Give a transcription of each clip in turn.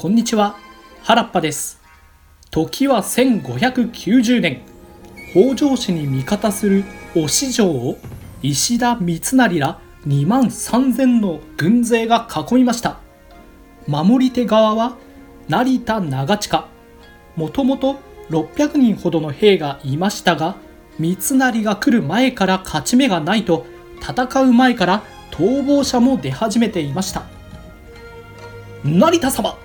こんにちは。原っぱです。時は1590年。北条氏に味方する忍城を石田三成ら2万3000の軍勢が囲みました。守り手側は成田長近。もともと600人ほどの兵がいましたが三成が来る前から勝ち目がないと戦う前から逃亡者も出始めていました。成田様。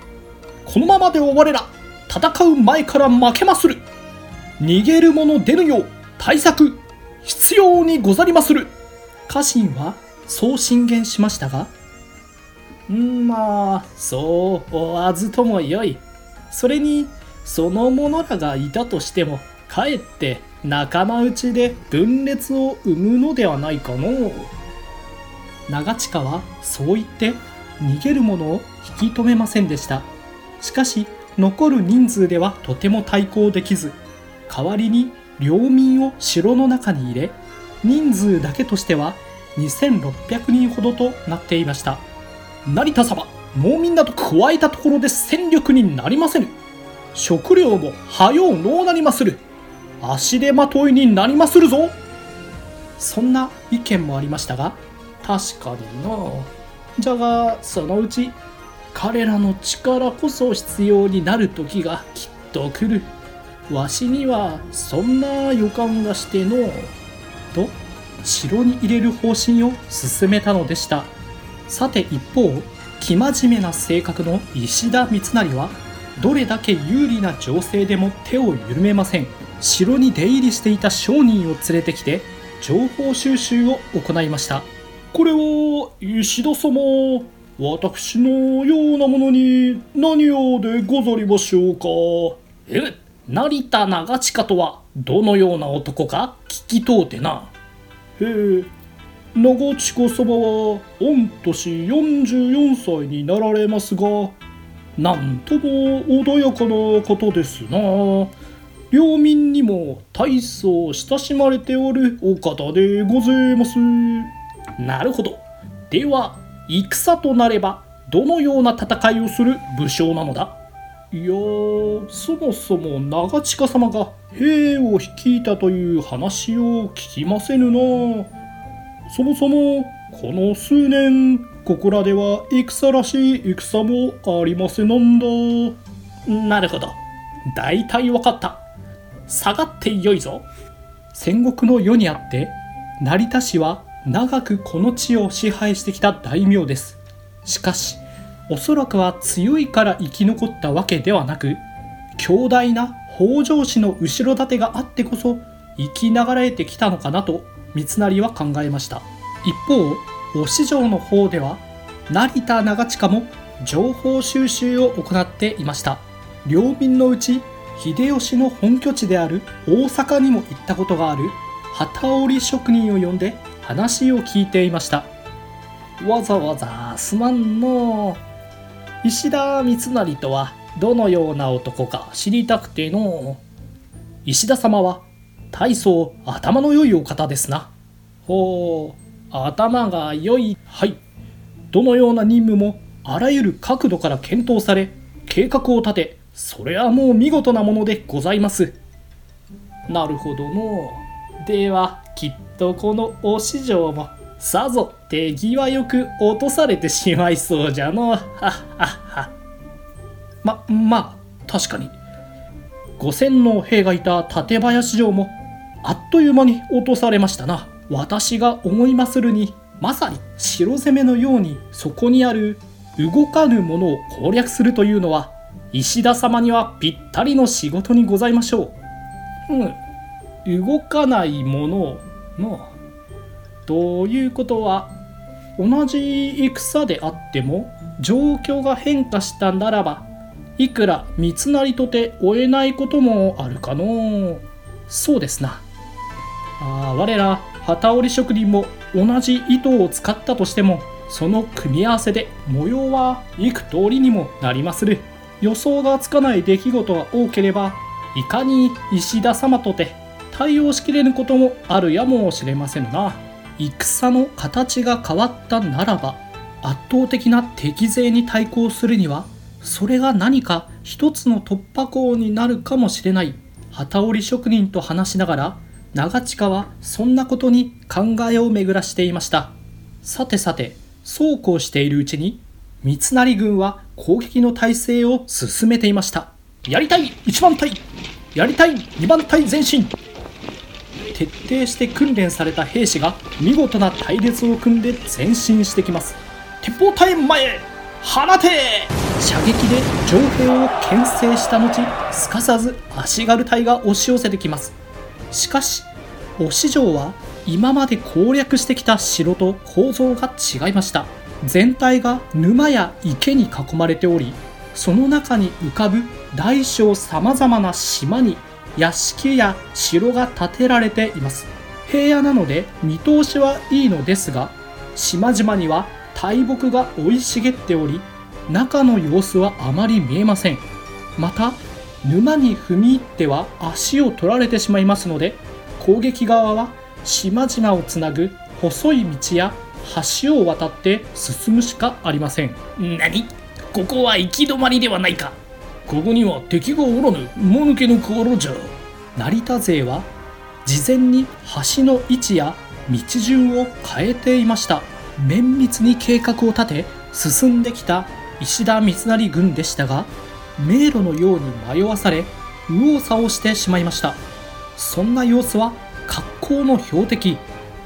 このままでは我ら戦う前から負けまする。逃げる者出ぬよう対策必要にござりまする。家臣はそう進言しましたがんまあそう追わずともよい。それにその者らがいたとしてもかえって仲間内で分裂を生むのではないかの長近はそう言って逃げる者を引き止めませんでした。しかし残る人数ではとても対抗できず代わりに領民を城の中に入れ人数だけとしては2600人ほどとなっていました。成田様農民など加えたところで戦力になりませぬ。食料もはようのうなりまする。足手まといになりまするぞ。そんな意見もありましたが確かにな。じゃがそのうち彼らの力こそ必要になる時がきっと来る。わしにはそんな予感がしてのと城に入れる方針を進めたのでした。さて一方生真面目な性格の石田三成はどれだけ有利な情勢でも手を緩めません。城に出入りしていた商人を連れてきて情報収集を行いました。これは石田様私のようなものに何をでござりましょうか？え成田長近とはどのような男か？聞き通ってな。へえ長近様は御年44歳になられますがなんとも穏やかな方ですな。領民にも大層親しまれておるお方でございます。なるほど。では戦となればどのような戦いをする武将なのだ？いやそもそも長近様が兵を率いたという話を聞きませぬな。そもそもこの数年ここらでは戦らしい戦もありませなんだ。なるほど。大体わかった。下がってよいぞ。戦国の世にあって成田氏は長くこの地を支配してきた大名です。しかしおそらくは強いから生き残ったわけではなく強大な北条氏の後ろ盾があってこそ生きながらえてきたのかなと三成は考えました。一方忍城の方では成田長近も情報収集を行っていました。領民のうち秀吉の本拠地である大阪にも行ったことがある。旗織り職人を呼んで話を聞いていました。わざわざすまんの。石田三成とはどのような男か知りたくての。石田様は大層頭の良いお方ですな。ほう頭が良い。はい。どのような任務もあらゆる角度から検討され計画を立てそれはもう見事なものでございます。なるほどの。ではきっとこのお市場もさぞ手際よく落とされてしまいそうじゃの。はっはっはままあ確かに。5,000の兵がいた館林城もあっという間に落とされましたな。私が思いまするにまさに城攻めのようにそこにある動かぬものを攻略するというのは石田様にはぴったりの仕事にございましょう。うん、動かないもののということは同じ戦であっても状況が変化したならばいくら三成とて追えないこともあるかのそうですな。あ我ら旗織職人も同じ糸を使ったとしてもその組み合わせで模様は幾通りにもなりまする。予想がつかない出来事が多ければいかに石田様とて対応しきれぬこともあるやもしれませんな。戦の形が変わったならば圧倒的な敵勢に対抗するにはそれが何か一つの突破口になるかもしれない。旗織職人と話しながら長近はそんなことに考えを巡らしていました。さてさてそうこうしているうちに三成軍は攻撃の態勢を進めていました。やりたい1番隊。やりたい2番隊前進。徹底して訓練された兵士が見事な隊列を組んで前進してきます。鉄砲隊前へ放て!射撃で情報を牽制した後すかさず足軽隊が押し寄せてきます。しかし忍城は今まで攻略してきた城と構造が違いました。全体が沼や池に囲まれておりその中に浮かぶ大小さまざまな島に屋敷や城が建てられています。平野なので見通しはいいのですが島々には大木が生い茂っており中の様子はあまり見えません。また沼に踏み入っては足を取られてしまいますので攻撃側は島々をつなぐ細い道や橋を渡って進むしかありません。何？ここは行き止まりではないか。ここには敵がおらぬもぬけの心じゃ。成田勢は事前に橋の位置や道順を変えていました。綿密に計画を立て進んできた石田三成軍でしたが迷路のように迷わされ右往左往してしまいました。そんな様子は格好の標的。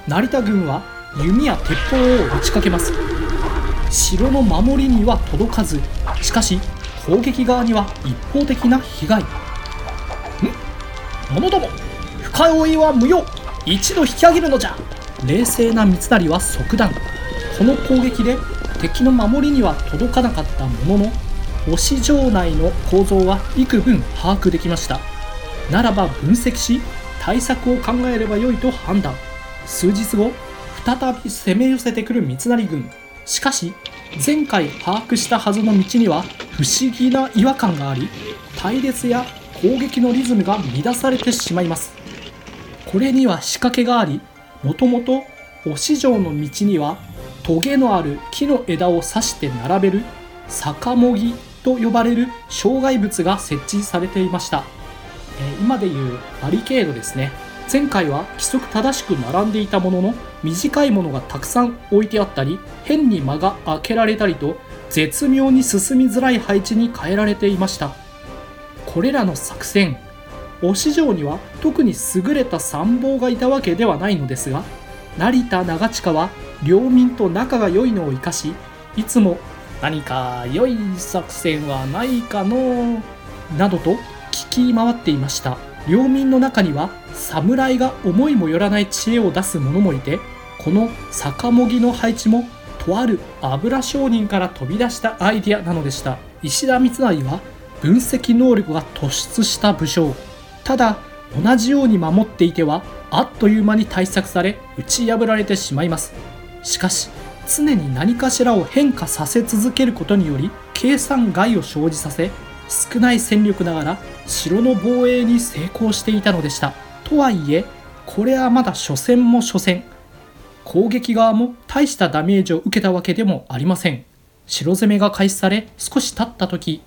成田軍は弓や鉄砲を打ちかけます。城の守りには届かず。しかし攻撃側には一方的な被害。ん？者ども深追いは無用。一度引き上げるのじゃ。冷静な三成は即断。この攻撃で敵の守りには届かなかったものの押城内の構造は幾分把握できました。ならば分析し対策を考えればよいと判断。数日後再び攻め寄せてくる三成軍。しかし前回把握したはずの道には不思議な違和感があり隊列や攻撃のリズムが乱されてしまいます。これには仕掛けがありもともと忍城の道にはトゲのある木の枝を刺して並べる逆もぎと呼ばれる障害物が設置されていました、え、今でいうバリケードですね。前回は規則正しく並んでいたものの短いものがたくさん置いてあったり変に間が空けられたりと絶妙に進みづらい配置に変えられていました。これらの作戦忍城には特に優れた参謀がいたわけではないのですが成田長近は領民と仲が良いのを生かしいつも何か良い作戦はないかのなどと聞き回っていました。領民の中には侍が思いもよらない知恵を出す者もいてこの逆もぎの配置もとある油商人から飛び出したアイディアなのでした。石田三成は分析能力が突出した武将。ただ同じように守っていてはあっという間に対策され打ち破られてしまいます。しかし常に何かしらを変化させ続けることにより計算外を生じさせ少ない戦力ながら城の防衛に成功していたのでした。とはいえこれはまだ初戦も初戦。攻撃側も大したダメージを受けたわけでもありません。城攻めが開始され少し経った時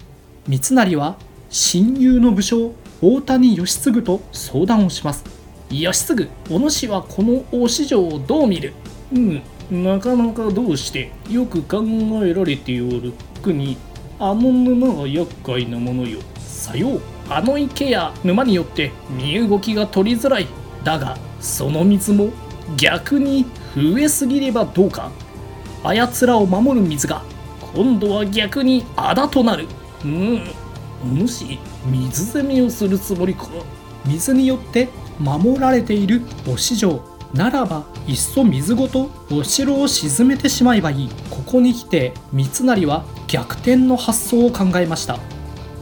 三成は親友の武将大谷義継と相談をします。義継お主はこの大市場をどう見る？うんなかなかどうして？よく考えられておる。国あの沼が厄介なものよ。さよう。あの池や沼によって身動きが取りづらい。だがその水も逆に増えすぎればどうか。あやつらを守る水が今度は逆にあだとなる。うん。もし水攻めをするつもりか。水によって守られているお市場ならばいっそ水ごとお城を沈めてしまえばいい。ここに来て三成は逆転の発想を考えました。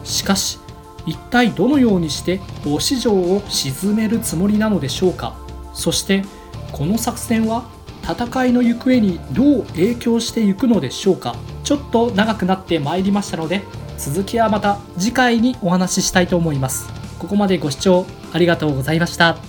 しかし一体どのようにしてお市場を沈めるつもりなのでしょうか。そしてこの作戦は戦いの行方にどう影響していくのでしょうか。ちょっと長くなってまいりましたので続きはまた次回にお話ししたいと思います。ここまでご視聴ありがとうございました。